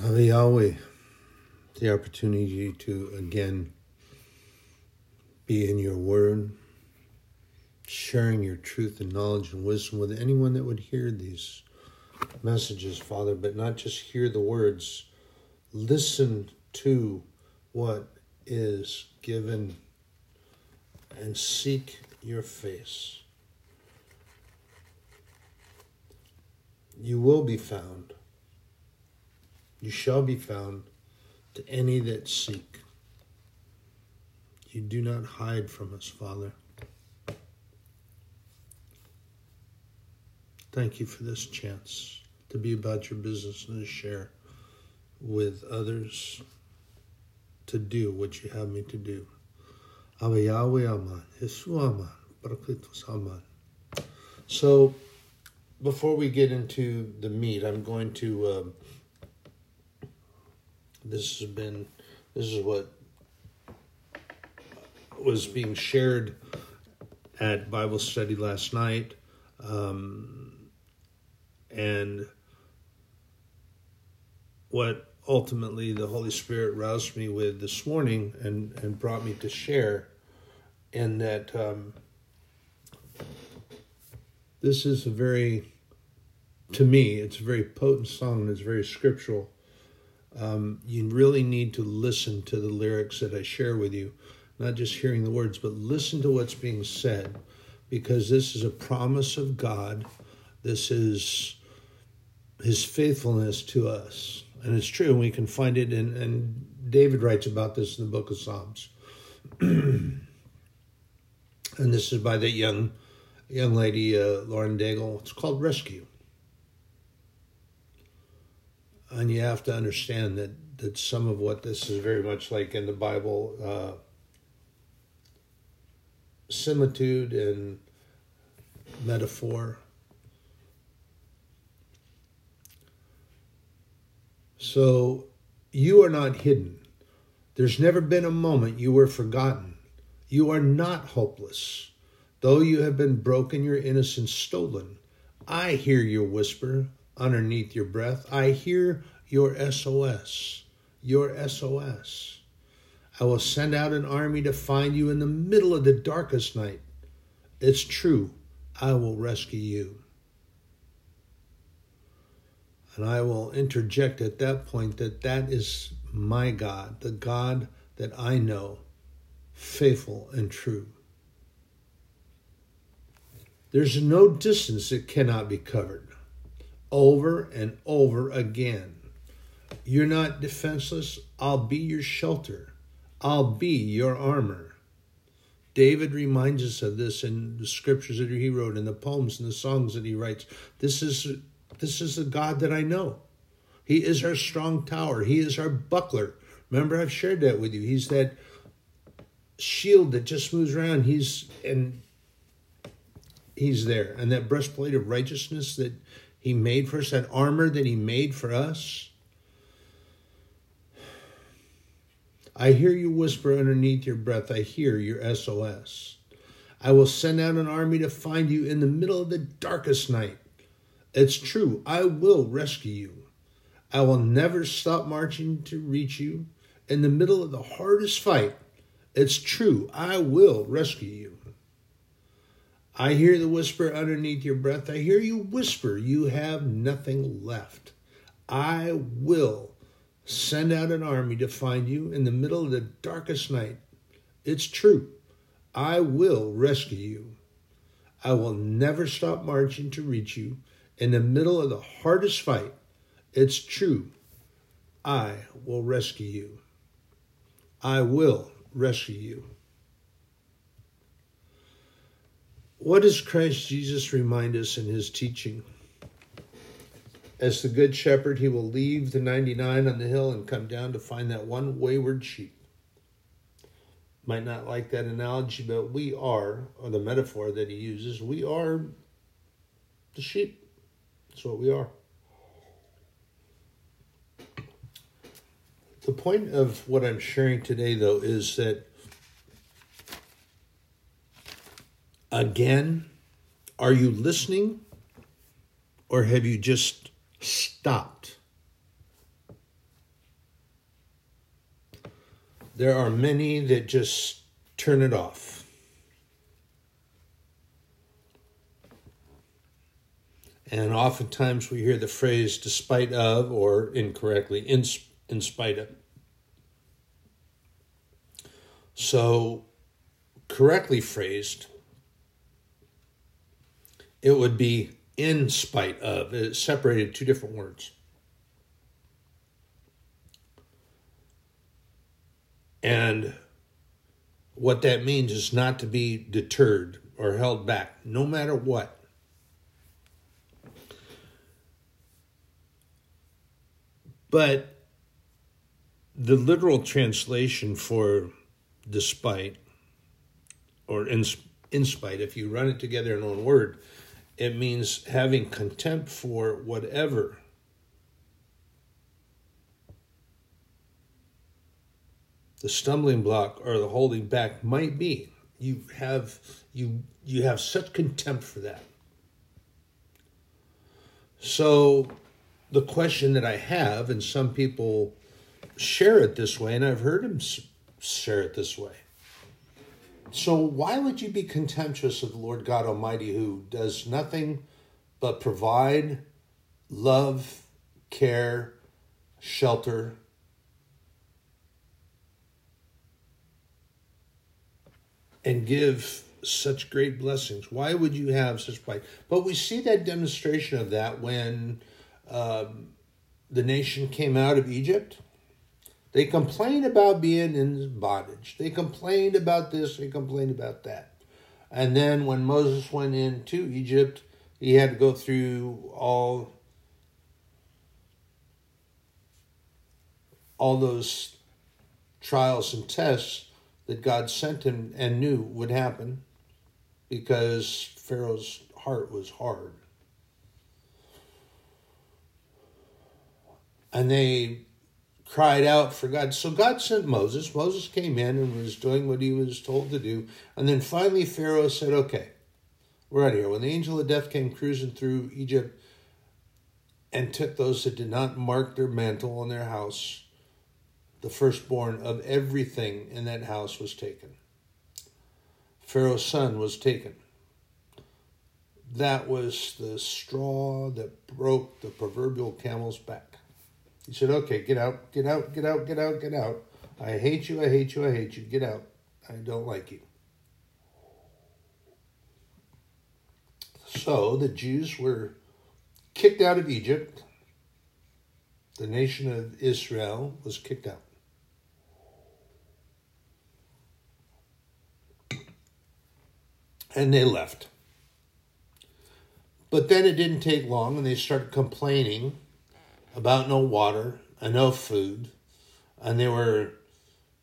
Father Yahweh, the opportunity to again be in your word, sharing your truth and knowledge and wisdom with anyone that would hear these messages, Father, but not just hear the words, listen to what is given and seek your face. You will be found. You shall be found to any that seek. You do not hide from us, Father. Thank you for this chance to be about your business and to share with others to do what you have me to do. So, before we get into the meat, I'm going to. Um, this has been. This is what was being shared at Bible study last night. Um, and what ultimately the Holy Spirit roused me with this morning and, and brought me to share, and that um, this is a very, to me, it's a very potent song and it's very scriptural. Um, you really need to listen to the lyrics that I share with you, not just hearing the words, but listen to what's being said, because this is a promise of God. This is his faithfulness to us. And it's true, and we can find it in, and David writes about this in the book of Psalms. and this is by that young young lady, uh, Lauren Daigle. It's called Rescue. And you have to understand that, that some of what this is very much like in the Bible uh, similitude and metaphor. So you are not hidden. There's never been a moment you were forgotten. You are not hopeless. Though you have been broken, your innocence stolen. I hear your whisper underneath your breath. I hear your SOS. Your SOS. I will send out an army to find you in the middle of the darkest night. It's true. I will rescue you. And I will interject at that point that that is my God, the God that I know, faithful and true. There's no distance that cannot be covered. Over and over again. You're not defenseless. I'll be your shelter. I'll be your armor. David reminds us of this in the scriptures that he wrote, in the poems and the songs that he writes. This is this is the God that I know. He is our strong tower. He is our buckler. Remember, I've shared that with you. He's that shield that just moves around. He's and he's there. And that breastplate of righteousness that he made for us, that armor that he made for us. I hear you whisper underneath your breath. I hear your SOS. I will send out an army to find you in the middle of the darkest night. It's true. I will rescue you. I will never stop marching to reach you in the middle of the hardest fight. It's true. I will rescue you. I hear the whisper underneath your breath. I hear you whisper, You have nothing left. I will send out an army to find you in the middle of the darkest night. It's true. I will rescue you. I will never stop marching to reach you in the middle of the hardest fight. It's true. I will rescue you. I will rescue you. What does Christ Jesus remind us in his teaching? As the good shepherd, he will leave the 99 on the hill and come down to find that one wayward sheep. Might not like that analogy, but we are, or the metaphor that he uses, we are the sheep. That's what we are. The point of what I'm sharing today, though, is that Again, are you listening or have you just stopped? there are many that just turn it off. And oftentimes we hear the phrase despite of or incorrectly in, in spite of. So, correctly phrased, it would be in spite of. It separated two different words. And what that means is not to be deterred or held back, no matter what. But the literal translation for despite or in, in spite, if you run it together in one word, it means having contempt for whatever the stumbling block or the holding back might be. You have you you have such contempt for that. So the question that I have, and some people share it this way, and I've heard them share it this way. So, why would you be contemptuous of the Lord God Almighty who does nothing but provide love, care, shelter, and give such great blessings? Why would you have such pride? But we see that demonstration of that when um, the nation came out of Egypt. They complained about being in bondage. They complained about this, they complained about that. And then when Moses went into Egypt, he had to go through all all those trials and tests that God sent him and knew would happen because Pharaoh's heart was hard. and they cried out for God. So God sent Moses. Moses came in and was doing what he was told to do. And then finally, Pharaoh said, Okay, we're out here. When the angel of death came cruising through Egypt and took those that did not mark their mantle on their house, the firstborn of everything in that house was taken. Pharaoh's son was taken. That was the straw that broke the proverbial camel's back. He said, Okay, get out, get out, get out, get out, get out. I hate you, I hate you, I hate you. Get out. I don't like you. So the Jews were kicked out of Egypt. The nation of Israel was kicked out. And they left. But then it didn't take long, and they started complaining about no water and no food, and they were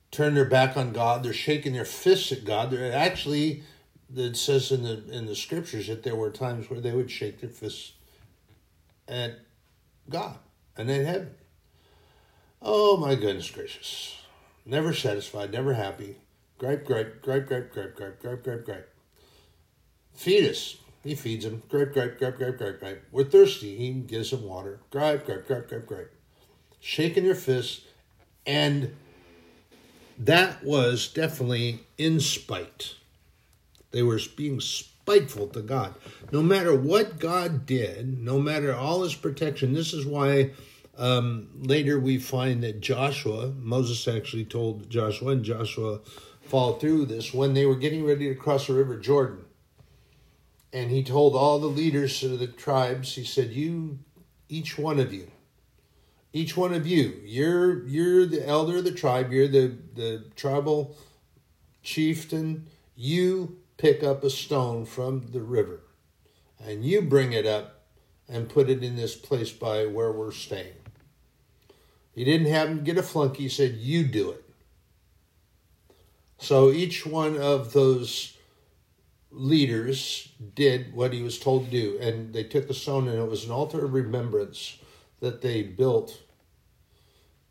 turning their back on God. They're shaking their fists at God. They're actually, it says in the in the scriptures that there were times where they would shake their fists at God and at heaven. Oh my goodness gracious! Never satisfied, never happy. Gripe, gripe, gripe, gripe, gripe, gripe, gripe, gripe, gripe. Feed us. He feeds them. Gripe, gripe, gripe, gripe, gripe, gripe. We're thirsty. He gives them water. Gripe, gripe, gripe, gripe, gripe. Shaking your fists. And that was definitely in spite. They were being spiteful to God. No matter what God did, no matter all his protection, this is why um, later we find that Joshua, Moses actually told Joshua, and Joshua followed through this when they were getting ready to cross the river Jordan and he told all the leaders of the tribes, he said, You, each one of you, each one of you, you're you're the elder of the tribe, you're the, the tribal chieftain, you pick up a stone from the river and you bring it up and put it in this place by where we're staying. He didn't have him get a flunky, he said, You do it. So each one of those leaders did what he was told to do, and they took a stone, and it was an altar of remembrance that they built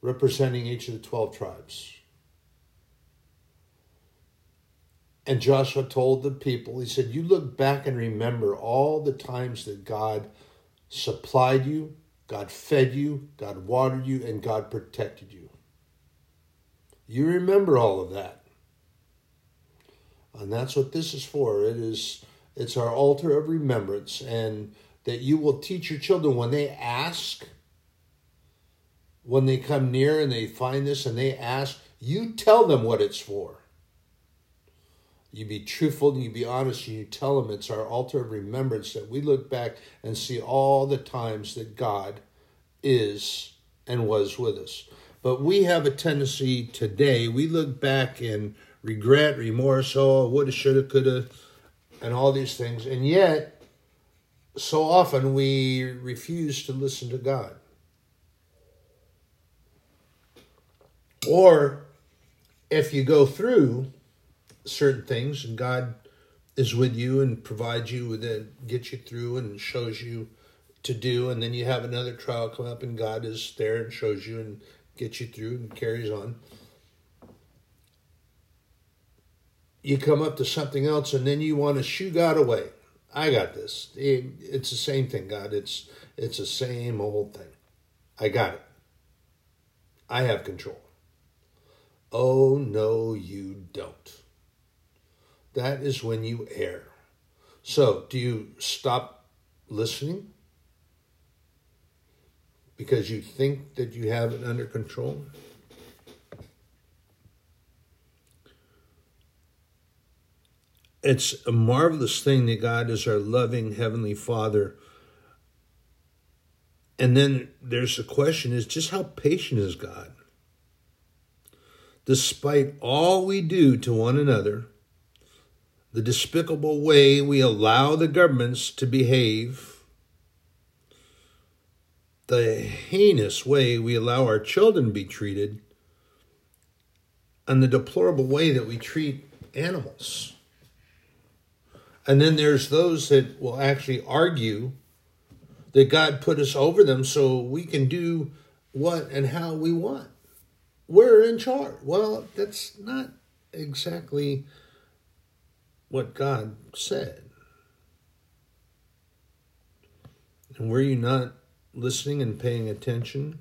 representing each of the 12 tribes. And Joshua told the people, he said, You look back and remember all the times that God supplied you, God fed you, God watered you, and God protected you. You remember all of that. And that's what this is for. It is it's our altar of remembrance and that you will teach your children when they ask when they come near and they find this and they ask, you tell them what it's for. You be truthful and you be honest and you tell them it's our altar of remembrance that we look back and see all the times that God is and was with us. But we have a tendency today, we look back in regret, remorse, oh, woulda, shoulda, coulda, and all these things. And yet, so often we refuse to listen to God. Or if you go through certain things and God is with you and provides you with it, gets you through and shows you to do, and then you have another trial come up and God is there and shows you and gets you through and carries on. You come up to something else and then you want to shoo God away. I got this. It's the same thing, God. It's it's the same old thing. I got it. I have control. Oh, no, you don't. That is when you err. So, do you stop listening because you think that you have it under control? It's a marvelous thing that God is our loving Heavenly Father. And then there's the question is just how patient is God? despite all we do to one another, the despicable way we allow the governments to behave, the heinous way we allow our children to be treated, and the deplorable way that we treat animals. And then there's those that will actually argue that God put us over them so we can do what and how we want we're in charge. Well, that's not exactly what God said. And were you not listening and paying attention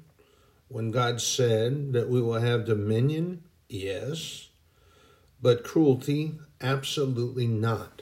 when God said that we will have dominion? Yes. But cruelty? Absolutely not.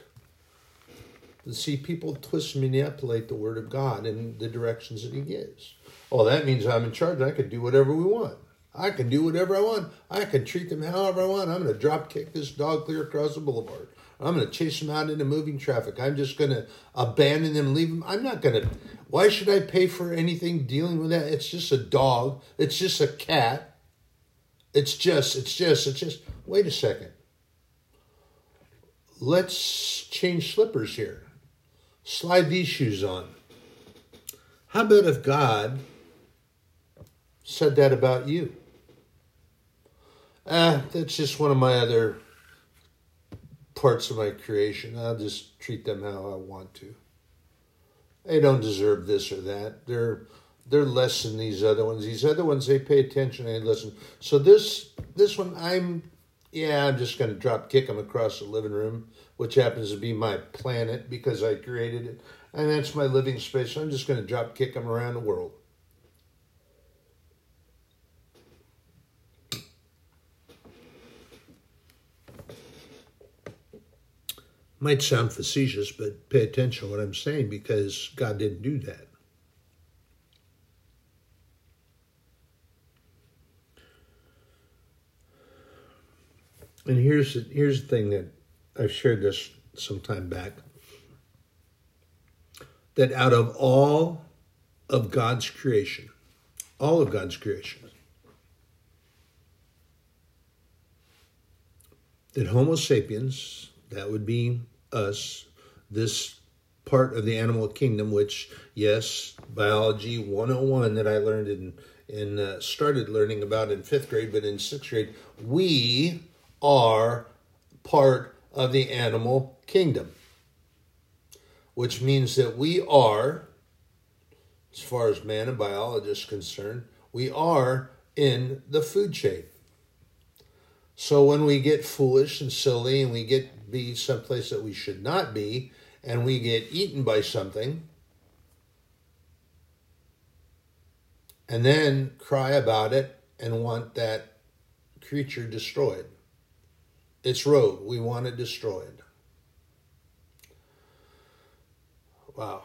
See, people twist and manipulate the word of God in the directions that He gives. Oh, that means I'm in charge. I can do whatever we want. I can do whatever I want. I can treat them however I want. I'm going to drop kick this dog clear across the boulevard. I'm going to chase them out into moving traffic. I'm just going to abandon them, leave them. I'm not going to. Why should I pay for anything dealing with that? It's just a dog. It's just a cat. It's just, it's just, it's just. Wait a second. Let's change slippers here. Slide these shoes on. How about if God said that about you? ah, that's just one of my other parts of my creation. I'll just treat them how I want to. They don't deserve this or that. They're they're less than these other ones. These other ones they pay attention and listen. So this this one I'm yeah, I'm just to drop kick them across the living room, which happens to be my planet because I created it. And that's my living space. I'm just going to drop kick them around the world. Might sound facetious, but pay attention to what I'm saying because God didn't do that. And here's here's the thing that I've shared this some time back. That out of all of God's creation, all of God's creation, that Homo sapiens, that would be us this part of the animal kingdom, which, yes, biology 101 that I learned in, in uh, started learning about in fifth grade, but in sixth grade, we are part of the animal kingdom, which means that we are, as far as man and biologist concerned, we are in the food chain. So when we get foolish and silly and we get be someplace that we should not be and we get eaten by something and then cry about it and want that creature destroyed. It's rogue. We want it destroyed. Wow.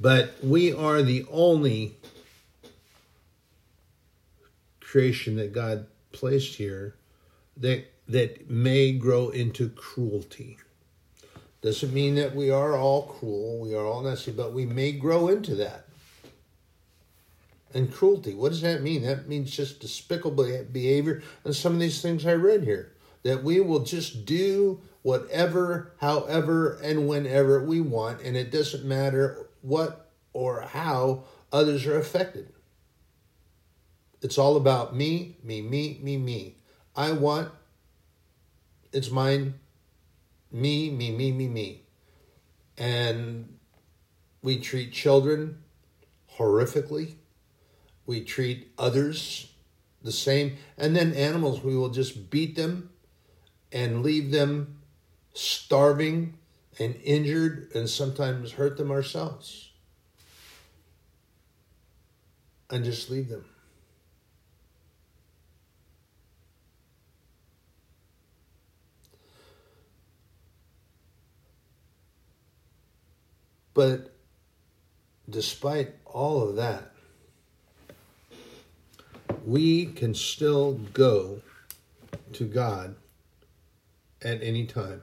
But we are the only creation that God placed here that that may grow into cruelty. Doesn't mean that we are all cruel, we are all nasty, but we may grow into that. And cruelty, what does that mean? That means just despicable behavior and some of these things I read here. That we will just do whatever, however, and whenever we want, and it doesn't matter what or how others are affected. It's all about me, me, me, me, me. I want, it's mine, me, me, me, me, me. And we treat children horrifically. We treat others the same. And then animals, we will just beat them and leave them starving and injured and sometimes hurt them ourselves. And just leave them. But despite all of that, we can still go to God at any time.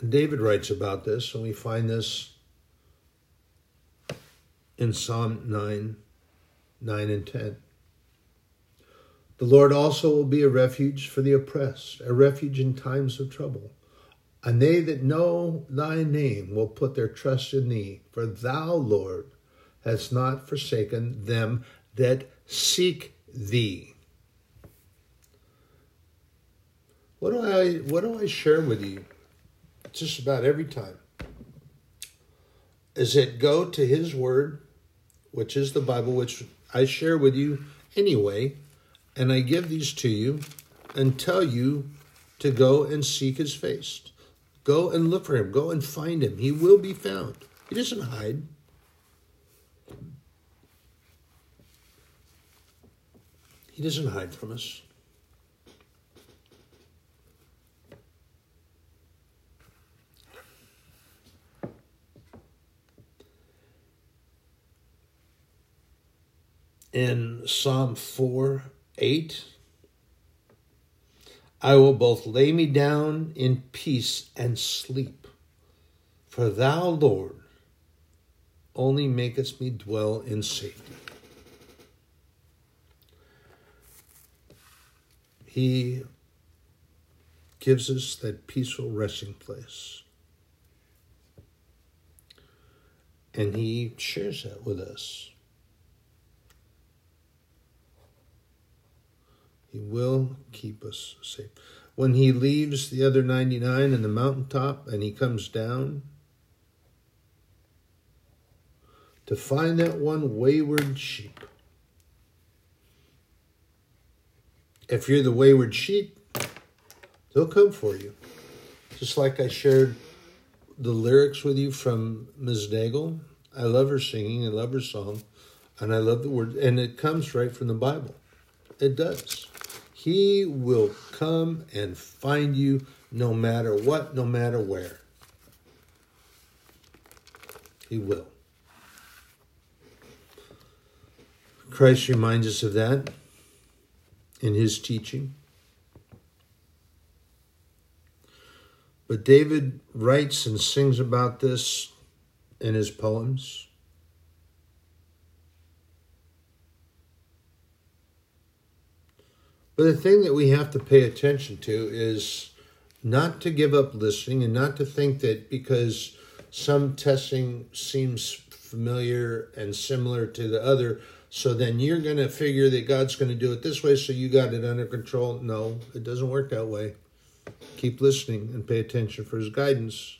And David writes about this, and we find this in Psalm 9, 9 and 10. The Lord also will be a refuge for the oppressed, a refuge in times of trouble. And they that know thy name will put their trust in thee, for thou, Lord, hast not forsaken them that seek thee. What do I what do I share with you just about every time? Is it go to his word, which is the Bible, which I share with you anyway, and I give these to you and tell you to go and seek his face. Go and look for him. Go and find him. He will be found. He doesn't hide. He doesn't hide from us. In Psalm 4 8, I will both lay me down in peace and sleep. For thou, Lord, only makest me dwell in safety. He gives us that peaceful resting place. And He shares that with us. He will keep us safe. When he leaves the other 99 in the mountaintop and he comes down to find that one wayward sheep. If you're the wayward sheep, they'll come for you. Just like I shared the lyrics with you from Ms. Daigle. I love her singing, I love her song, and I love the word, and it comes right from the Bible. It does. He will come and find you no matter what, no matter where. He will. Christ reminds us of that in his teaching. But David writes and sings about this in his poems. But the thing that we have to pay attention to is not to give up listening and not to think that because some testing seems familiar and similar to the other, so then you're going to figure that God's going to do it this way, so you got it under control. No, it doesn't work that way. Keep listening and pay attention for his guidance.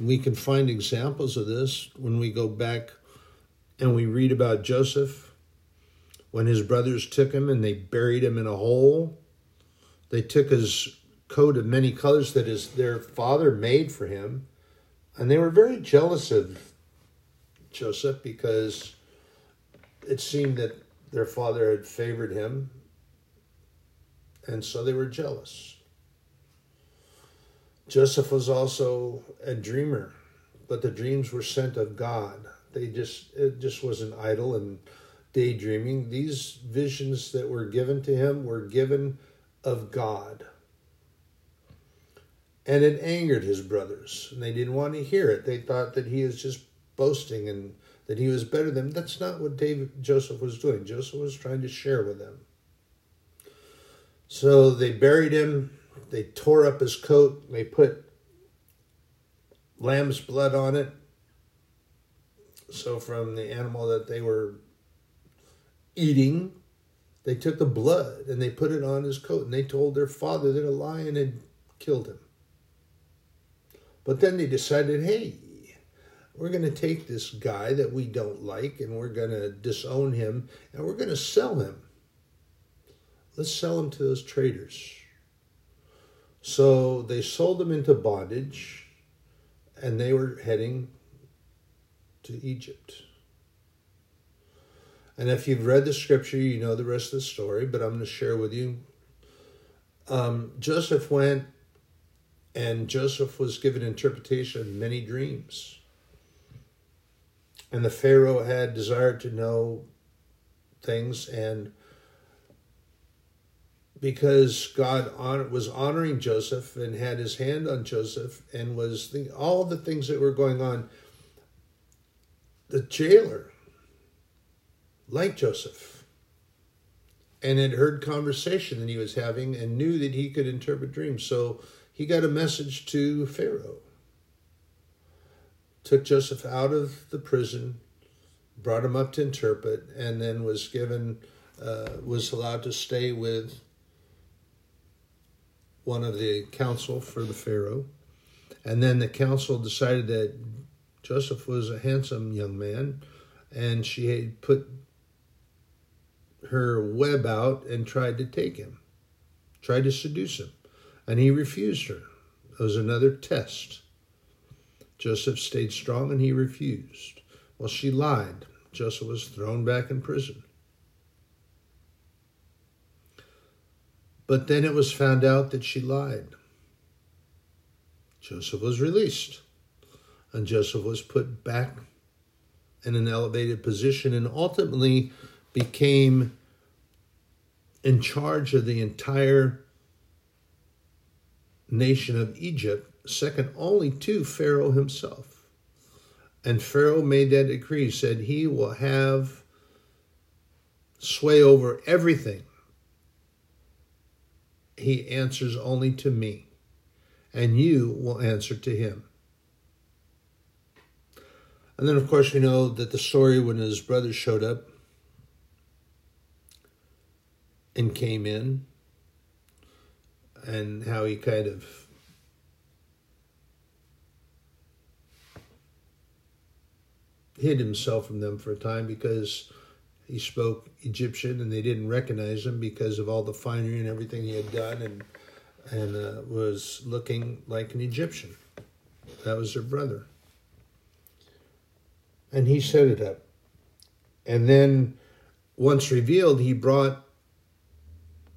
We can find examples of this when we go back and we read about Joseph when his brothers took him and they buried him in a hole. They took his coat of many colors that his their father made for him, and they were very jealous of Joseph because it seemed that their father had favored him, and so they were jealous. Joseph was also a dreamer, but the dreams were sent of God. They just it just wasn't idle and daydreaming. These visions that were given to him were given of God. And it angered his brothers, and they didn't want to hear it. They thought that he is just boasting and that he was better than them. That's not what David Joseph was doing. Joseph was trying to share with them. So they buried him, they tore up his coat, they put lamb's blood on it. So from the animal that they were eating, they took the blood and they put it on his coat and they told their father that a lion had killed him. But then they decided, hey, we're going to take this guy that we don't like and we're going to disown him and we're going to sell him. Let's sell him to those traders. So they sold him into bondage and they were heading to Egypt. And if you've read the scripture, you know the rest of the story, but I'm going to share with you. Um, Joseph went and Joseph was given interpretation of many dreams. And the Pharaoh had desired to know things, and because God was honoring Joseph and had his hand on Joseph and was the, all the things that were going on, the jailer liked Joseph and had heard conversation that he was having and knew that he could interpret dreams. So he got a message to Pharaoh. Took Joseph out of the prison, brought him up to interpret, and then was given, uh, was allowed to stay with one of the council for the Pharaoh. And then the council decided that Joseph was a handsome young man, and she had put her web out and tried to take him, tried to seduce him and he refused her. It was another test. Joseph stayed strong and he refused. While she lied. Joseph was thrown back in prison. But then it was found out that she lied. Joseph was released, and Joseph was put back in an elevated position and ultimately became in charge of the entire nation of Egypt, second only to Pharaoh himself. And Pharaoh made that decree, said he will have sway over everything. He answers only to me, and you will answer to him. And then, of course, we know that the story when his brothers showed up and came in and how he kind of hid himself from them for a time because he spoke Egyptian and they didn't recognize him because of all the finery and everything he had done and and uh, was looking like an Egyptian. That was their brother. And he set it up. And then once revealed, he brought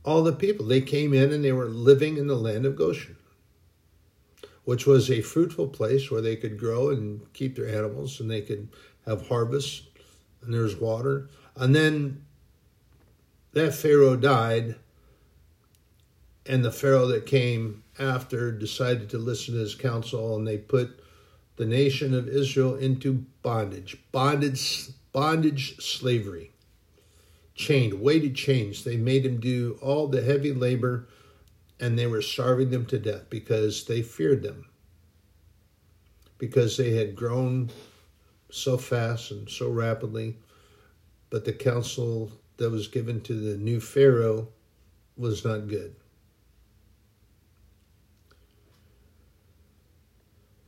all the people. They came in and they were living in the land of Goshen, which was a fruitful place where they could grow and keep their animals and they could have harvest and there's water. And then that Pharaoh died, and the Pharaoh that came after decided to listen to his counsel and they put the nation of Israel into bondage, bondage, bondage slavery chained, weighted chains. They made them do all the heavy labor and they were starving them to death because they feared them. Because they had grown so fast and so rapidly. But the counsel that was given to the new Pharaoh was not good.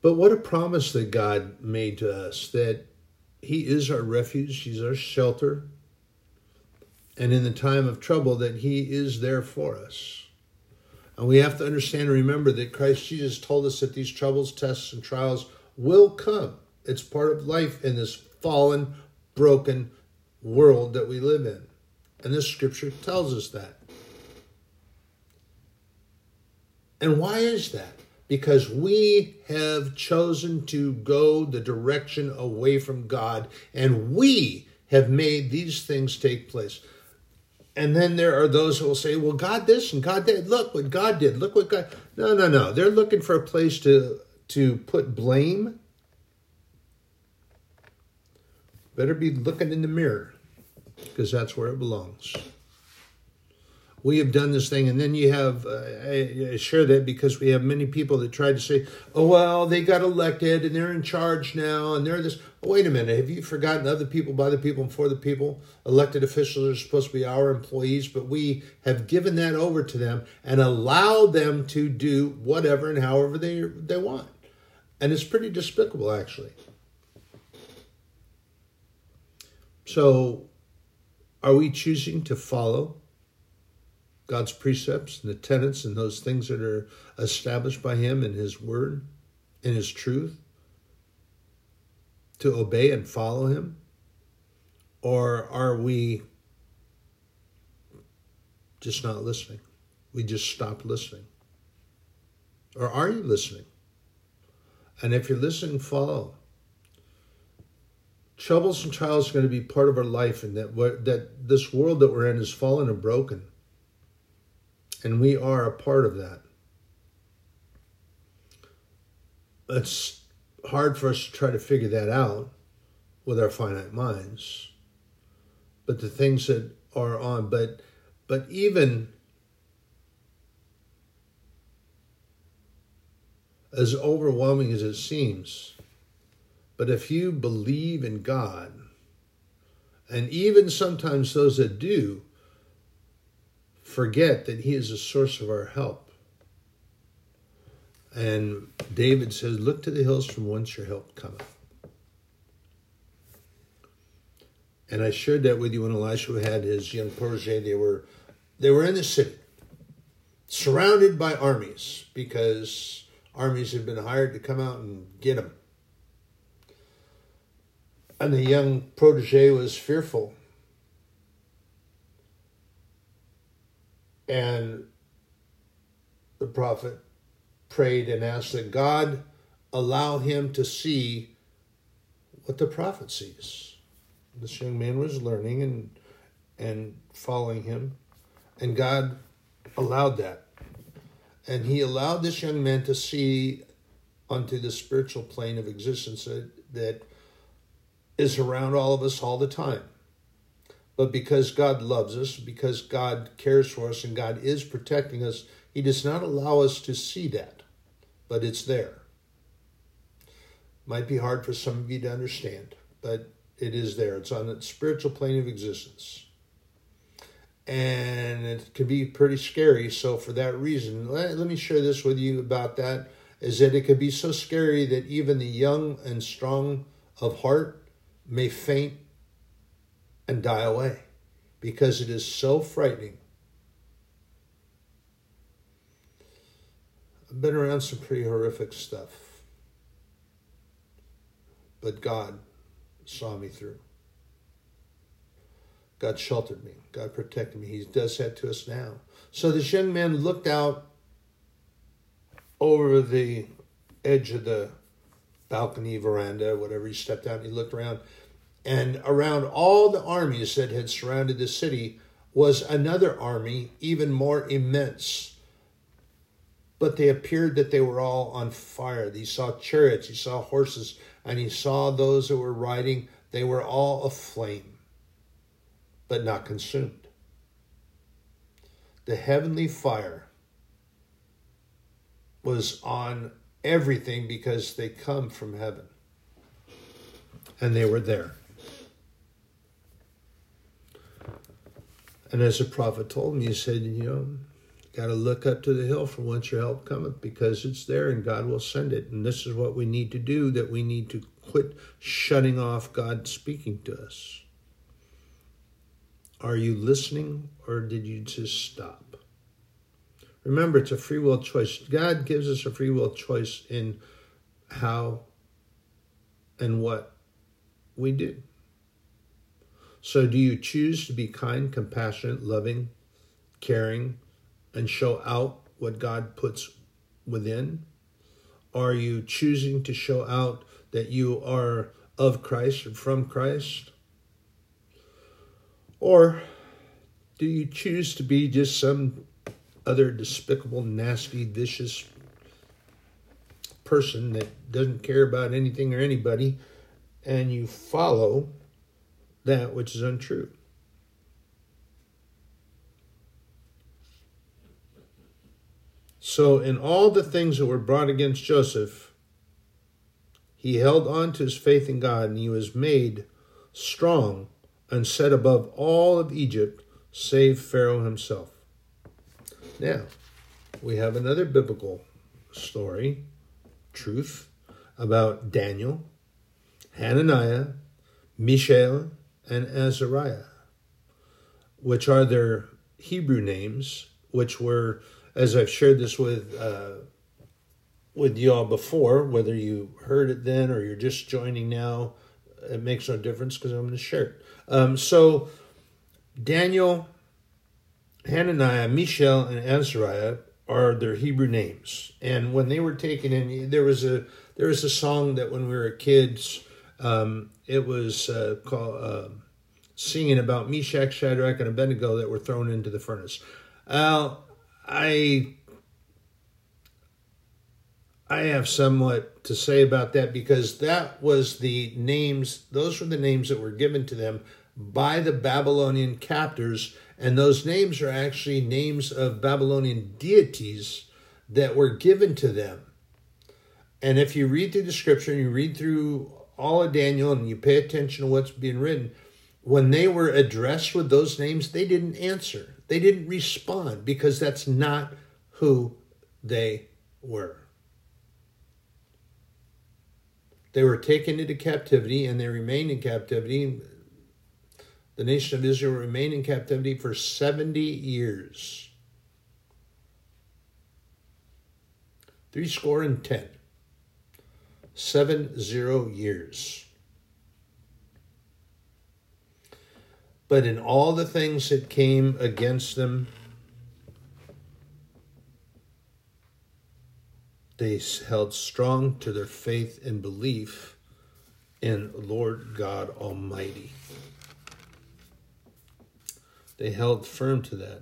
But what a promise that God made to us that He is our refuge, He's our shelter, and in the time of trouble that He is there for us. And we have to understand and remember that Christ Jesus told us that these troubles, tests, and trials will come. It's part of life in this fallen, broken world that we live in. And this scripture tells us that. And why is that? Because we have chosen to go the direction away from God, and we have made these things take place. And then there are those who will say, well, God this and God that. Look what God did. Look what God. No, no, no. They're looking for a place to, to put blame. Better be looking in the mirror because that's where it belongs. We have done this thing and then you have uh, I, I share that because we have many people that try to say oh well they got elected and they're in charge now and they're this. Oh, wait a minute have you forgotten other people by the people and for the people? Elected officials are supposed to be our employees but we have given that over to them and allowed them to do whatever and however they they want. And it's pretty despicable actually so are we choosing to follow God's precepts and the tenets and those things that are established by Him in His Word, in His truth, to obey and follow Him? Or are we just not listening? We just stop listening. Or are you listening? And if you're listening, follow. Troubles and trials are going to be part of our life, and that that this world that we're in is fallen and broken and we are a part of that. It's hard for us to try to figure that out with our finite minds. But the things that are on, but but even as overwhelming as it seems, but if you believe in God, and even sometimes those that do, forget that He is a source of our help. And David says, Look to the hills from whence your help cometh. And I shared that with you when Elisha had his young protege. They were they were in the city, surrounded by armies, because armies had been hired to come out and get them. And the young protege was fearful And the prophet prayed and asked that God allow him to see what the prophet sees. This young man was learning and and following him, and God allowed that. And he allowed this young man to see onto the spiritual plane of existence that, that is around all of us all the time. But because God loves us, because God cares for us, and God is protecting us, He does not allow us to see that, but it's there. Might be hard for some of you to understand, but it is there. It's on the spiritual plane of existence. And it can be pretty scary. So, for that reason, let, let me share this with you about that is that it could be so scary that even the young and strong of heart may faint and die away because it is so frightening. I've been around some pretty horrific stuff, but God saw me through. God sheltered me. God protected me. He does that to us now. So this young man looked out over the edge of the balcony, veranda, whatever. He stepped out and he looked around and around all the armies that had surrounded the city was another army, even more immense. But they appeared that they were all on fire. He saw chariots, he saw horses, and he saw those that were riding. They were all aflame, but not consumed. The heavenly fire was on everything because they come from heaven. And they were there. And as the prophet told me, he said, you know, got to look up to the hill from whence your help cometh because it's there and God will send it. And this is what we need to do that we need to quit shutting off God speaking to us. Are you listening or did you just stop? Remember, it's a free will choice. God gives us a free will choice in how and what we do. So, do you choose to be kind, compassionate, loving, caring, and show out what God puts within? Are you choosing to show out that you are of Christ and from Christ? Or do you choose to be just some other despicable, nasty, vicious person that doesn't care about anything or anybody and you follow that which is untrue? So, in all the things that were brought against Joseph, he held on to his faith in God and he was made strong and set above all of Egypt, save Pharaoh himself. Now, we have another biblical story, truth, about Daniel, Hananiah, Mishael, and Azariah, which are their Hebrew names, which were as I've shared this with uh, with y'all before, whether you heard it then or you're just joining now, it makes no difference because I'm going to share it. Um, so, Daniel, Hananiah, Mishael, and Azariah are their Hebrew names, and when they were taken in, there was a there was a song that when we were kids, um, it was uh, called uh, singing about Meshach, Shadrach, and Abednego that were thrown into the furnace. Uh, I I have somewhat to say about that because that was the names, those were the names that were given to them by the Babylonian captors, and those names are actually names of Babylonian deities that were given to them. And if you read through the scripture and you read through all of Daniel and you pay attention to what's being written, when they were addressed with those names, they didn't answer. They didn't respond because that's not who they were. They were taken into captivity and they remained in captivity. The nation of Israel remained in captivity for 70 years. Three score and ten. Seven zero years. But in all the things that came against them, they held strong to their faith and belief in Lord God Almighty. They held firm to that.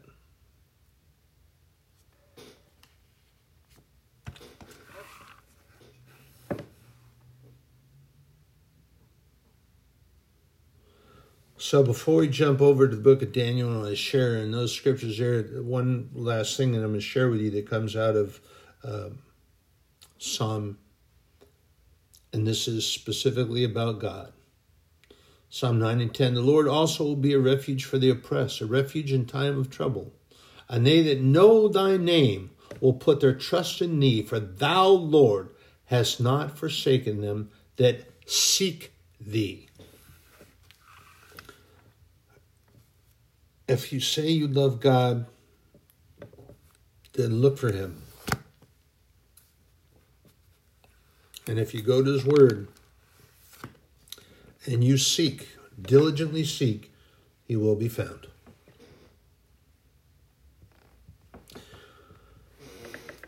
So before we jump over to the book of Daniel and I share in those scriptures there, one last thing that I'm going to share with you that comes out of uh, Psalm, and this is specifically about God. Psalm 9 and 10 The Lord also will be a refuge for the oppressed, a refuge in time of trouble. And they that know thy name will put their trust in thee, for thou, Lord, hast not forsaken them that seek thee. if you say you love God, then look for Him. And if you go to His Word and you seek, diligently seek, He will be found.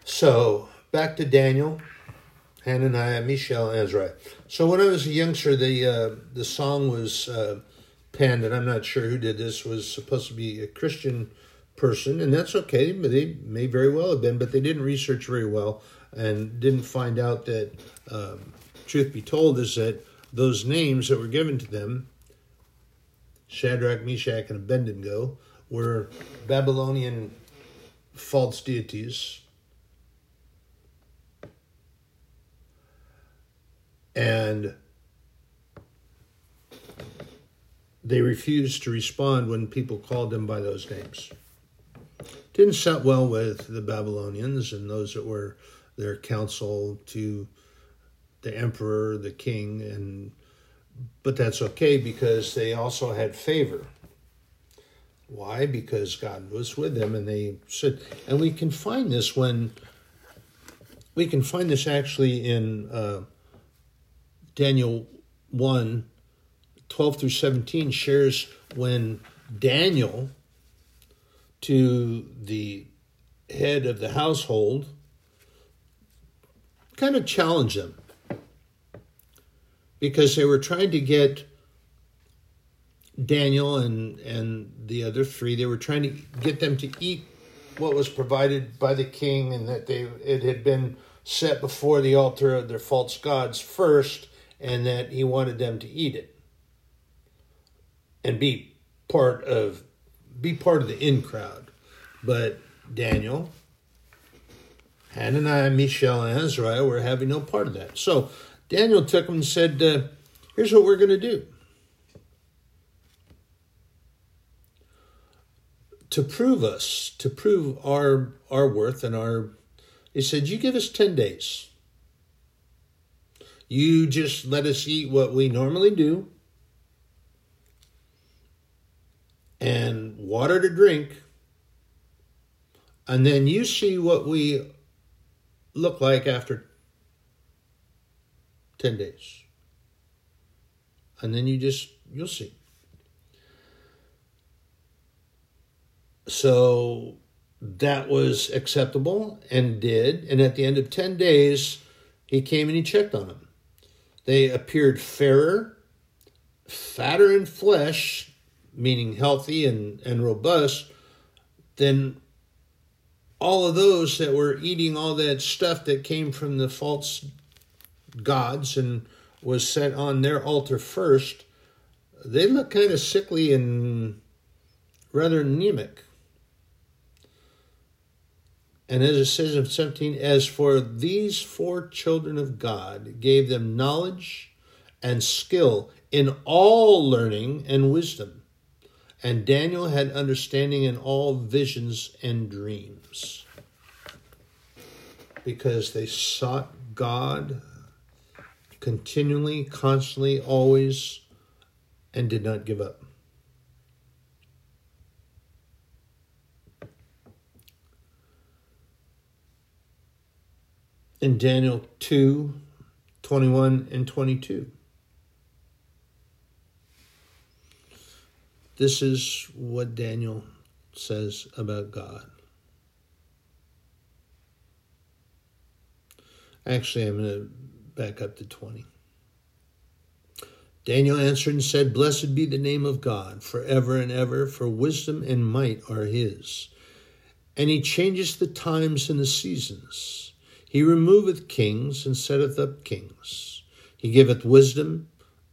So, back to Daniel, Hananiah, Mishael, and Azariah. So, when I was a youngster, the uh, the song was uh, penned, and I'm not sure who did this, was supposed to be a Christian person, and that's okay. They may very well have been, but they didn't research very well and didn't find out that. Um, truth be told, is that those names that were given to them, Shadrach, Meshach, and Abednego, were Babylonian false deities. And they refused to respond when people called them by those names. Didn't set well with the Babylonians and those that were their counsel to the emperor, the king, and but that's okay because they also had favor. Why? Because God was with them, and they said, and we can find this when we can find this actually in uh, Daniel 1 12 through 17 shares when Daniel, to the head of the household, kind of challenged them because they were trying to get Daniel and and the other three. They were trying to get them to eat what was provided by the king, and that they it had been set before the altar of their false gods first, and that he wanted them to eat it and be part of be part of the in crowd. But Daniel, Hananiah, Mishael, and Azariah were having no part of that. So Daniel took them and said, uh, "Here's what we're going to do." To prove us, to prove our our worth and our, he said, "You give us ten days. You just let us eat what we normally do." and water to drink, and then you see what we look like after 10 days. And then you just, you'll see. So that was acceptable and did. And at the end of 10 days, he came and he checked on them. They appeared fairer, fatter in flesh meaning healthy and, and robust, than all of those that were eating all that stuff that came from the false gods and was set on their altar first, they look kind of sickly and rather anemic. And as it says in 17, as for these four children of God, gave them knowledge and skill in all learning and wisdom. And Daniel had understanding in all visions and dreams because they sought God continually, constantly, always, and did not give up. In Daniel 2 21 and 22. This is what Daniel says about God. Actually, I'm going to back up to 20. Daniel answered and said, Blessed be the name of God forever and ever, for wisdom and might are his. And he changeth the times and the seasons. He removeth kings and setteth up kings. He giveth wisdom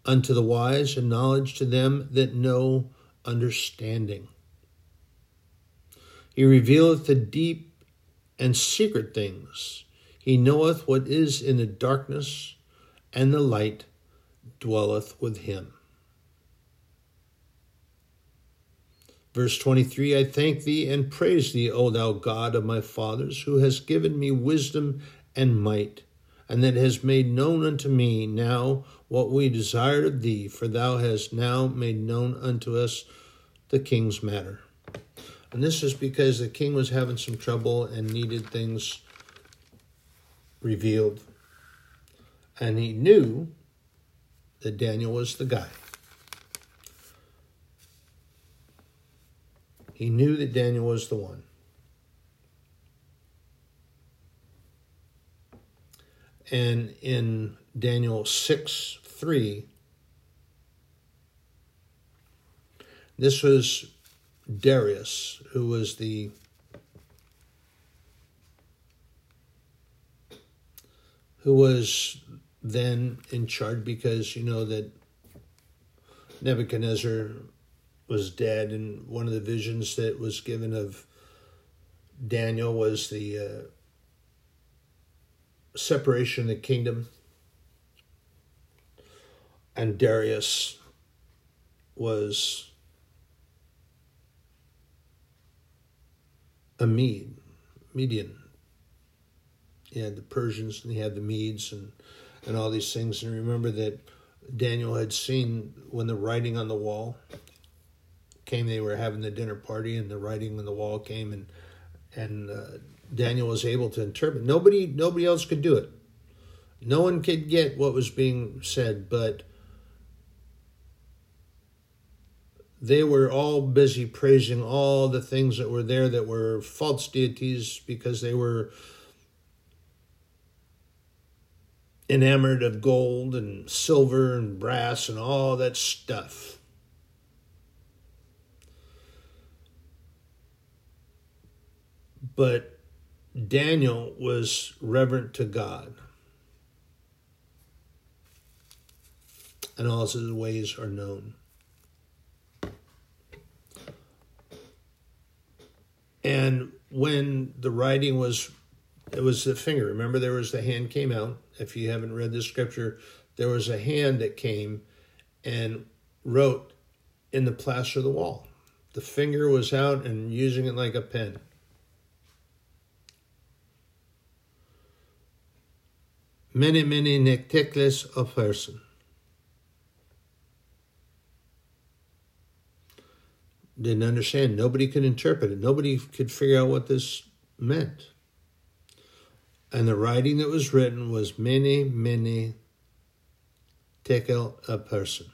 unto the wise and knowledge to them that know understanding. He revealeth the deep and secret things. He knoweth what is in the darkness, and the light dwelleth with him. Verse 23 I thank thee and praise thee, O thou God of my fathers, who hast given me wisdom and might, and that has made known unto me now what we desired of thee, for thou hast now made known unto us the king's matter. And this is because the king was having some trouble and needed things revealed. And he knew that Daniel was the guy. He knew that Daniel was the one. And in Daniel 6 3, This was Darius, who was the who was then in charge because you know that Nebuchadnezzar was dead, and one of the visions that was given of Daniel was the uh, separation of the kingdom, and Darius was a Mede, Median. He had the Persians and he had the Medes and, and all these things. And remember that Daniel had seen when the writing on the wall came. They were having the dinner party, and the writing on the wall came, and and uh, Daniel was able to interpret. Nobody nobody else could do it. No one could get what was being said, but they were all busy praising all the things that were there that were false deities because they were enamored of gold and silver and brass and all that stuff. But Daniel was reverent to God. And all his ways are known. And when the writing was, it was the finger. Remember, there was the hand came out. If you haven't read the scripture, there was a hand that came and wrote in the plaster of the wall. The finger was out and using it like a pen. Many, many nectekles of person. didn't understand. Nobody could interpret it. Nobody could figure out what this meant. And the writing that was written was mene, mene tekel upharsin.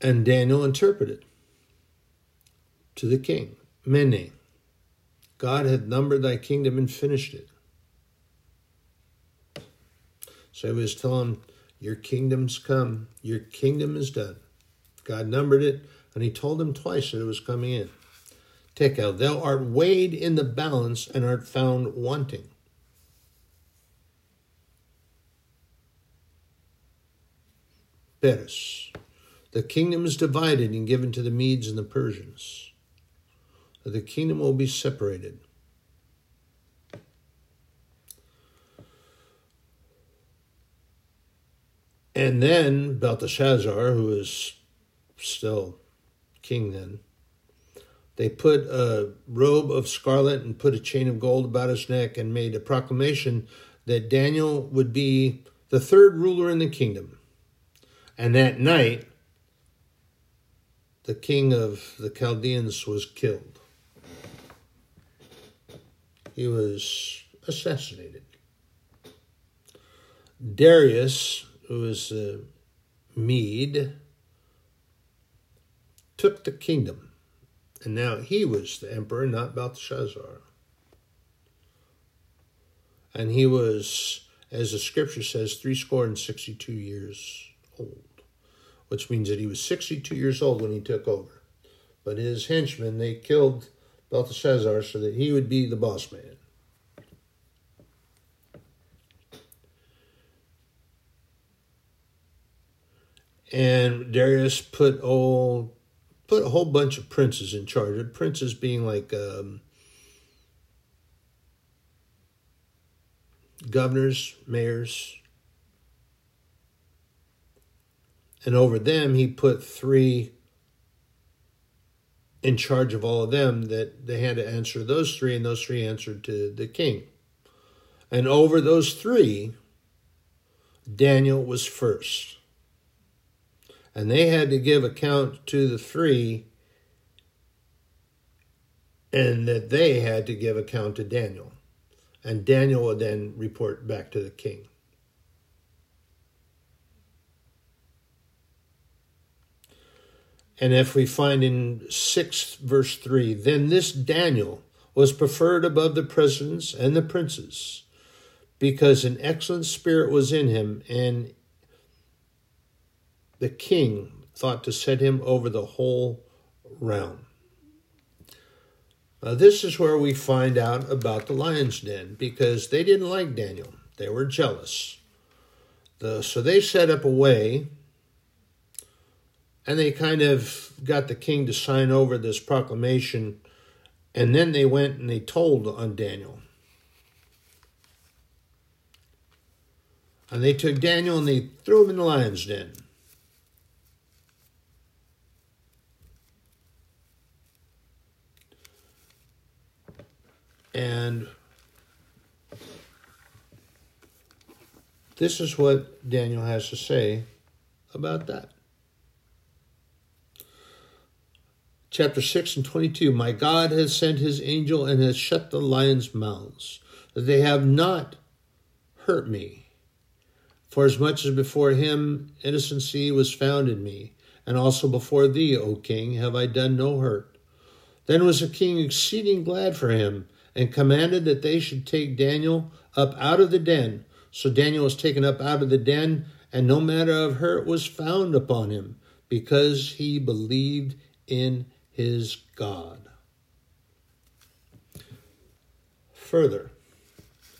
And Daniel interpreted to the king, many. God hath numbered thy kingdom and finished it. So he was telling your kingdom's come. Your kingdom is done. God numbered it, and he told him twice that it was coming in. Tekel, thou art weighed in the balance and art found wanting. Peres, the kingdom is divided and given to the Medes and the Persians. The kingdom will be separated. And then Belteshazzar, who was still king then, they put a robe of scarlet and put a chain of gold about his neck and made a proclamation that Daniel would be the third ruler in the kingdom. And that night, the king of the Chaldeans was killed. He was assassinated. Darius who was a Mede, took the kingdom. And now he was the emperor, not Belteshazzar. And he was, as the scripture says, three score and 62 years old, which means that he was 62 years old when he took over. But his henchmen, they killed Belteshazzar so that he would be the boss man. and Darius put all put a whole bunch of princes in charge. of princes being like um, governors, mayors, and over them he put three in charge of all of them that they had to answer those three, and those three answered to the king. And over those three, Daniel was first and they had to give account to the three, and that they had to give account to Daniel. And Daniel would then report back to the king. And if we find in 6 verse 3, then this Daniel was preferred above the presidents and the princes, because an excellent spirit was in him, and the king thought to set him over the whole realm. Now, this is where we find out about the lion's den because they didn't like Daniel. They were jealous. The, so they set up a way and they kind of got the king to sign over this proclamation. And then they went and they told on Daniel. And they took Daniel and they threw him in the lion's den. And this is what Daniel has to say about that. chapter 6 and 22 My God has sent his angel and has shut the lions' mouths, that they have not hurt me. For as much as before him innocency was found in me, and also before thee, O king, have I done no hurt. Then was the king exceeding glad for him, and commanded that they should take Daniel up out of the den. So Daniel was taken up out of the den, and no matter of hurt was found upon him, because he believed in his God. Further,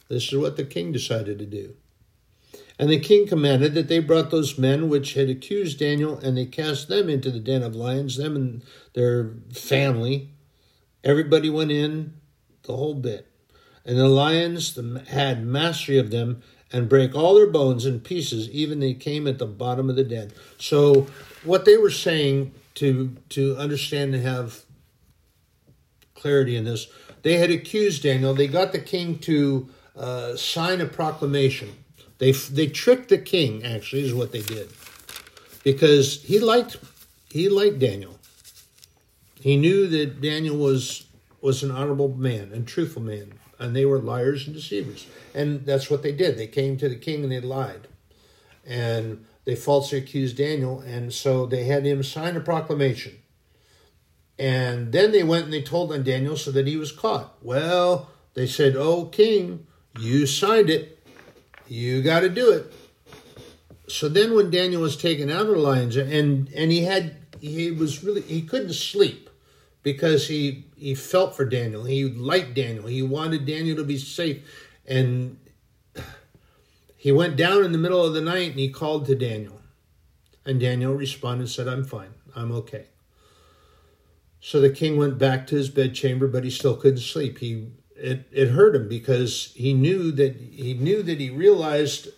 this is what the king decided to do. And the king commanded that they brought those men which had accused Daniel, and they cast them into the den of lions, them and their family. Everybody went in, the whole bit. And the lions had mastery of them and break all their bones in pieces, even they came at the bottom of the den. So, what they were saying to to understand and have clarity in this, they had accused Daniel. They got the king to uh, sign a proclamation. They they tricked the king. Actually, is what they did, because he liked he liked Daniel. He knew that Daniel was was an honorable man and truthful man, and they were liars and deceivers. And that's what they did. They came to the king and they lied, and they falsely accused Daniel, and so they had him sign a proclamation. And then they went and they told on Daniel so that he was caught. Well, they said, "Oh, king, you signed it. You got to do it." So then, when Daniel was taken out of the lions, and and he had he was really he couldn't sleep because he he felt for Daniel. He liked Daniel. He wanted Daniel to be safe, and he went down in the middle of the night and he called to Daniel. And Daniel responded and said, I'm fine. I'm okay. So the king went back to his bedchamber, but he still couldn't sleep. He it, it hurt him because he knew that he knew that he realized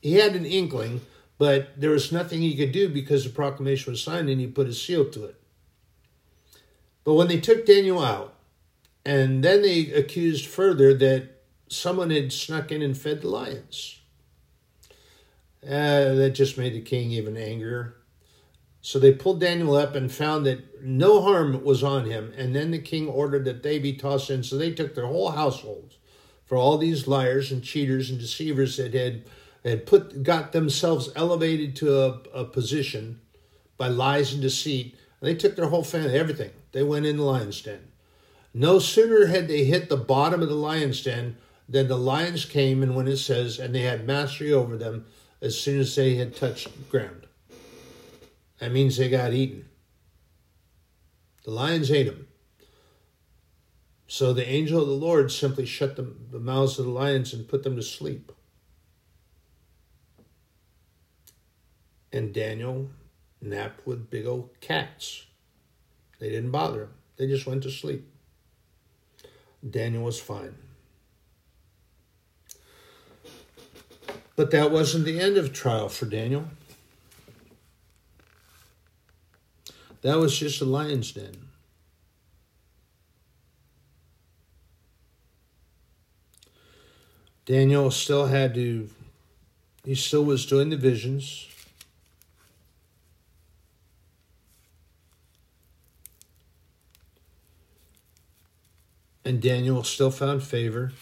he had an inkling, but there was nothing he could do because the proclamation was signed and he put his seal to it. But when they took Daniel out, and then they accused further that someone had snuck in and fed the lions. Uh, that just made the king even angrier. So they pulled Daniel up and found that no harm was on him. And then the king ordered that they be tossed in. So they took their whole household for all these liars and cheaters and deceivers that had had put got themselves elevated to a, a position by lies and deceit. They took their whole family, everything. They went in the lion's den. No sooner had they hit the bottom of the lion's den than the lions came, and when it says, and they had mastery over them, as soon as they had touched ground. That means they got eaten. The lions ate them. So the angel of the Lord simply shut the, the mouths of the lions and put them to sleep. And Daniel napped with big old cats. They didn't bother him, they just went to sleep. Daniel was fine. But that wasn't the end of trial for Daniel. That was just a lion's den. Daniel still had to, he still was doing the visions. And Daniel still found favor.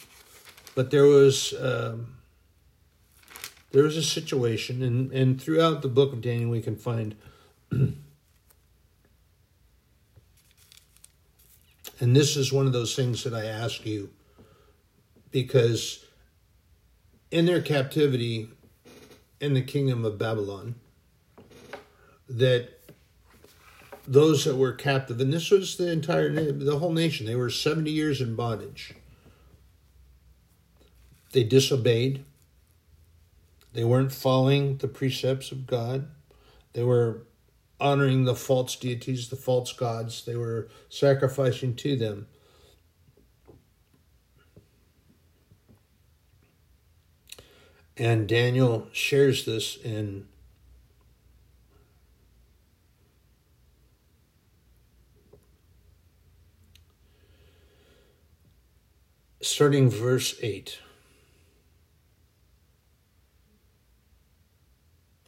But there was. Um, was a situation, and, and throughout the book of Daniel, we can find. and this is one of those things that I ask you because in their captivity in the kingdom of Babylon, that those that were captive, and this was the entire, the whole nation, they were 70 years in bondage. They disobeyed they weren't following the precepts of God. They were honoring the false deities, the false gods. They were sacrificing to them. And Daniel shares this in starting verse 8.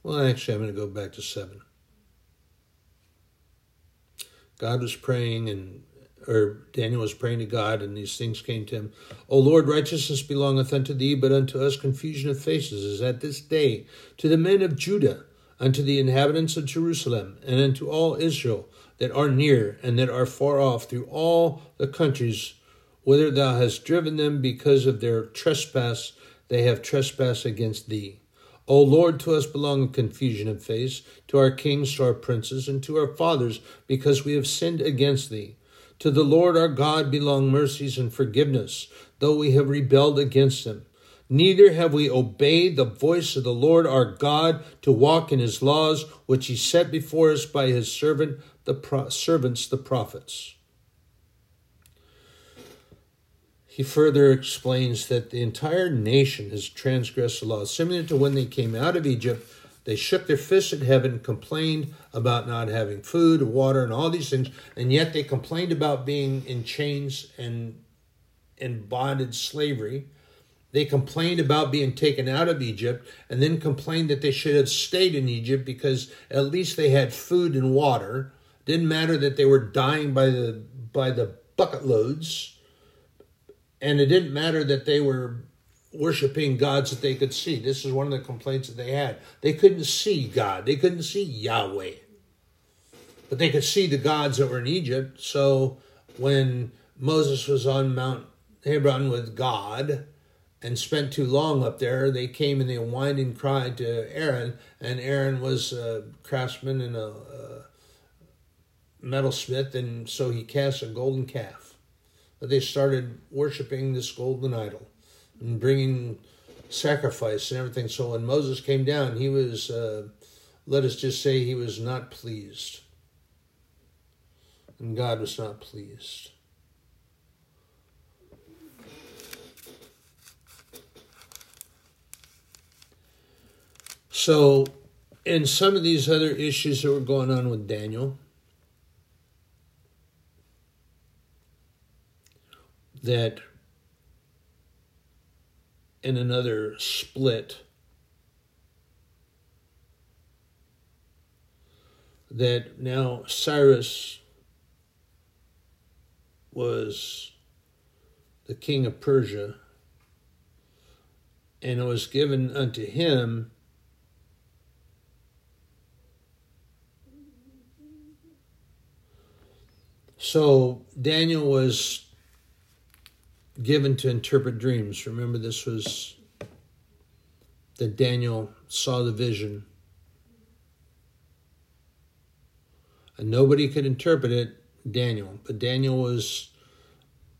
Well, actually, I'm going to go back to 7. God was praying and or Daniel was praying to God, and these things came to him. O Lord, righteousness belongeth unto thee, but unto us confusion of faces is at this day. To the men of Judah, unto the inhabitants of Jerusalem, and unto all Israel that are near and that are far off through all the countries whither thou hast driven them because of their trespass, they have trespassed against thee. O Lord, to us belong confusion of face, to our kings, to our princes, and to our fathers, because we have sinned against thee. To the Lord our God belong mercies and forgiveness, though we have rebelled against him. Neither have we obeyed the voice of the Lord our God to walk in his laws, which he set before us by his servant, the pro- servants, the prophets. He further explains that the entire nation has transgressed the law, similar to when they came out of Egypt. They shook their fists at heaven, complained about not having food, water, and all these things, and yet they complained about being in chains and in bondage slavery. They complained about being taken out of Egypt and then complained that they should have stayed in Egypt because at least they had food and water. Didn't matter that they were dying by the by the bucket loads and it didn't matter that they were worshiping gods that they could see. This is one of the complaints that they had. They couldn't see God, they couldn't see Yahweh. But they could see the gods that were in Egypt. So when Moses was on Mount Hebron with God and spent too long up there, they came and they whined and cried to Aaron, and Aaron was a craftsman and a, a metalsmith, and so he cast a golden calf they started worshiping this golden idol and bringing sacrifice and everything. So when Moses came down, he was, uh, let us just say, he was not pleased. And God was not pleased. So, in some of these other issues that were going on with Daniel, that in another split that now Cyrus was the king of Persia, and it was given unto him so Daniel was given to interpret dreams. Remember, this was that Daniel saw the vision. And nobody could interpret it, Daniel. But Daniel was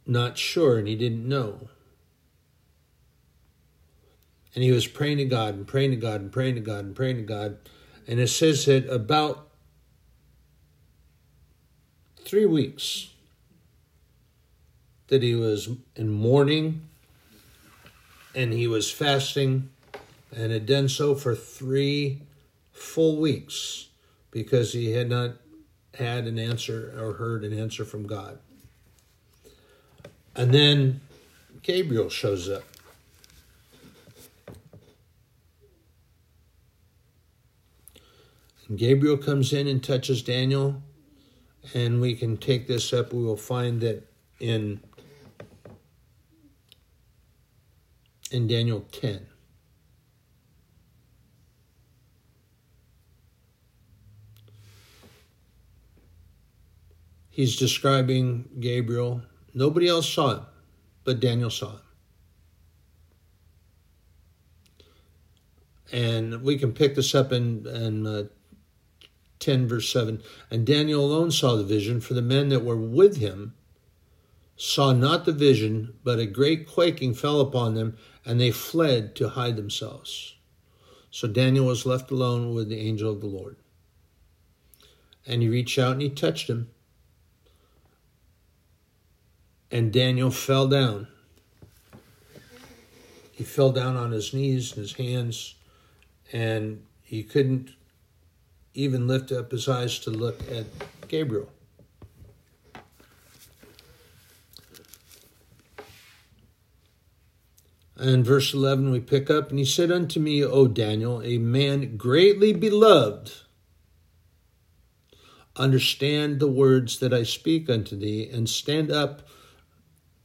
not sure and he didn't know. And he was praying to God and praying to God and praying to God and praying to God. And it says that about three weeks that he was in mourning and he was fasting and had done so for three full weeks because he had not had an answer or heard an answer from God. And then Gabriel shows up. And Gabriel comes in and touches Daniel, and we can take this up. We will find that in in Daniel 10. He's describing Gabriel. Nobody else saw him, but Daniel saw him. And we can pick this up in, in uh, 10, verse 7. And Daniel alone saw the vision, for the men that were with him saw not the vision, but a great quaking fell upon them, and they fled to hide themselves. So Daniel was left alone with the angel of the Lord. And he reached out and he touched him. And Daniel fell down. He fell down on his knees and his hands, and he couldn't even lift up his eyes to look at Gabriel. And verse 11 we pick up, and he said unto me, O Daniel, a man greatly beloved understand the words that I speak unto thee, and stand up,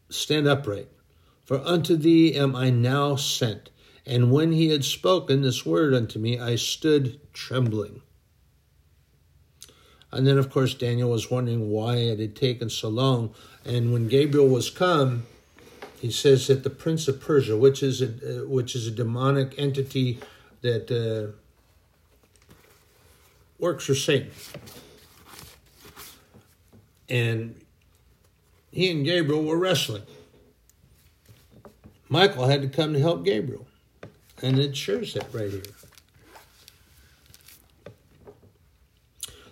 stand upright. For unto thee am I now sent. And when he had spoken this word unto me, I stood trembling. And then, of course, Daniel was wondering why it had taken so long. And when Gabriel was come, he says that the prince of Persia, which is a, uh, which is a demonic entity that uh, works for Satan, and he and Gabriel were wrestling. Michael had to come to help Gabriel, and it shows that right here.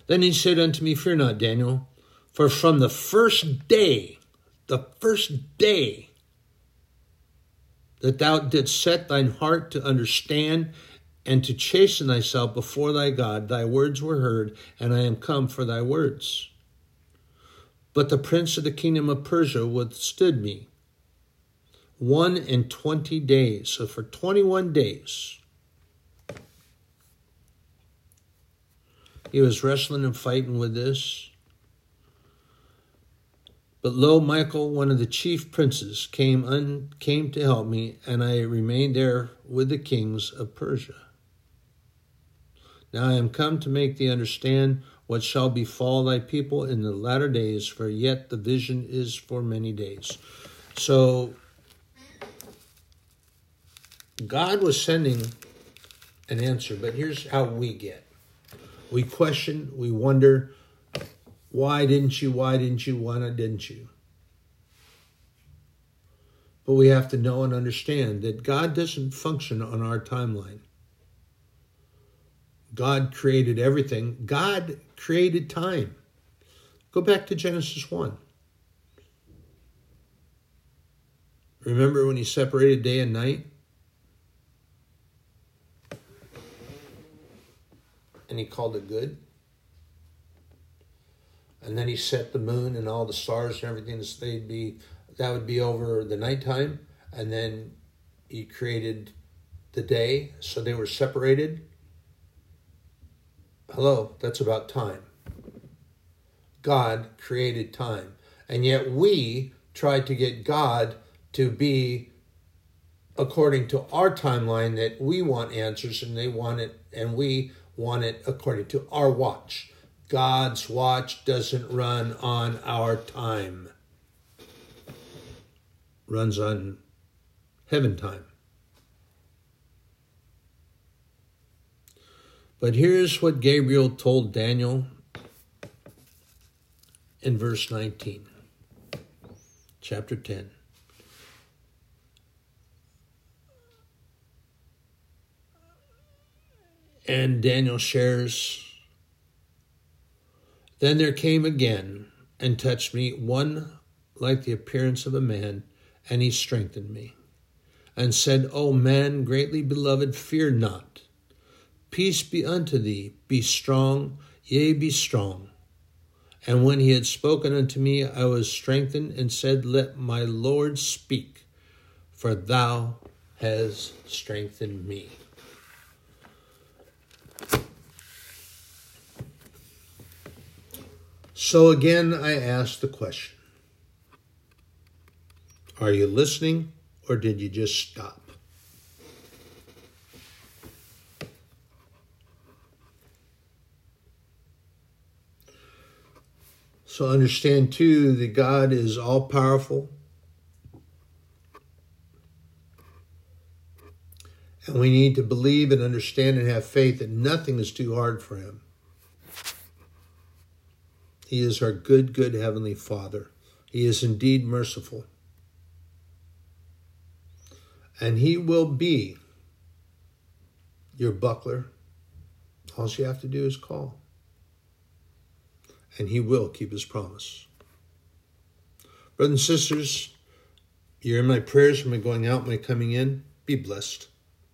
Then he said unto me, Fear not, Daniel, for from the first day, the first day that thou didst set thine heart to understand and to chasten thyself before thy God, thy words were heard, and I am come for thy words. But the prince of the kingdom of Persia withstood me one and twenty days. So for 21 days, he was wrestling and fighting with this. But lo, Michael, one of the chief princes, came un, came to help me, and I remained there with the kings of Persia. Now I am come to make thee understand what shall befall thy people in the latter days, for yet the vision is for many days. So God was sending an answer, but here's how we get we question, we wonder, why didn't you? Why didn't you? Why not didn't you? But we have to know and understand that God doesn't function on our timeline. God created everything. God created time. Go back to Genesis 1. Remember when he separated day and night? And he called it good? And then he set the moon and all the stars and everything so they'd be that would be over the nighttime. And then he created the day. So they were separated. Hello that's about time. God created time. And yet we tried to get god to be according to our timeline that we want answers and they want it and we want it according to our watch God's watch doesn't run on our time. Runs on heaven time. But here's what Gabriel told Daniel in verse 19, chapter 10. And Daniel shares then there came again and touched me one like the appearance of a man, and he strengthened me, and said, O man greatly beloved, fear not. Peace be unto thee, be strong, yea, be strong. And when he had spoken unto me, I was strengthened, and said, Let my Lord speak, for thou hast strengthened me. So again, I ask the question Are you listening or did you just stop? So understand too that God is all powerful. And we need to believe and understand and have faith that nothing is too hard for Him. He is our good, good Heavenly Father. He is indeed merciful. And He will be your buckler. All you have to do is call. And He will keep His promise. Brothers and sisters, you're in my prayers, my going out, my coming in. Be blessed.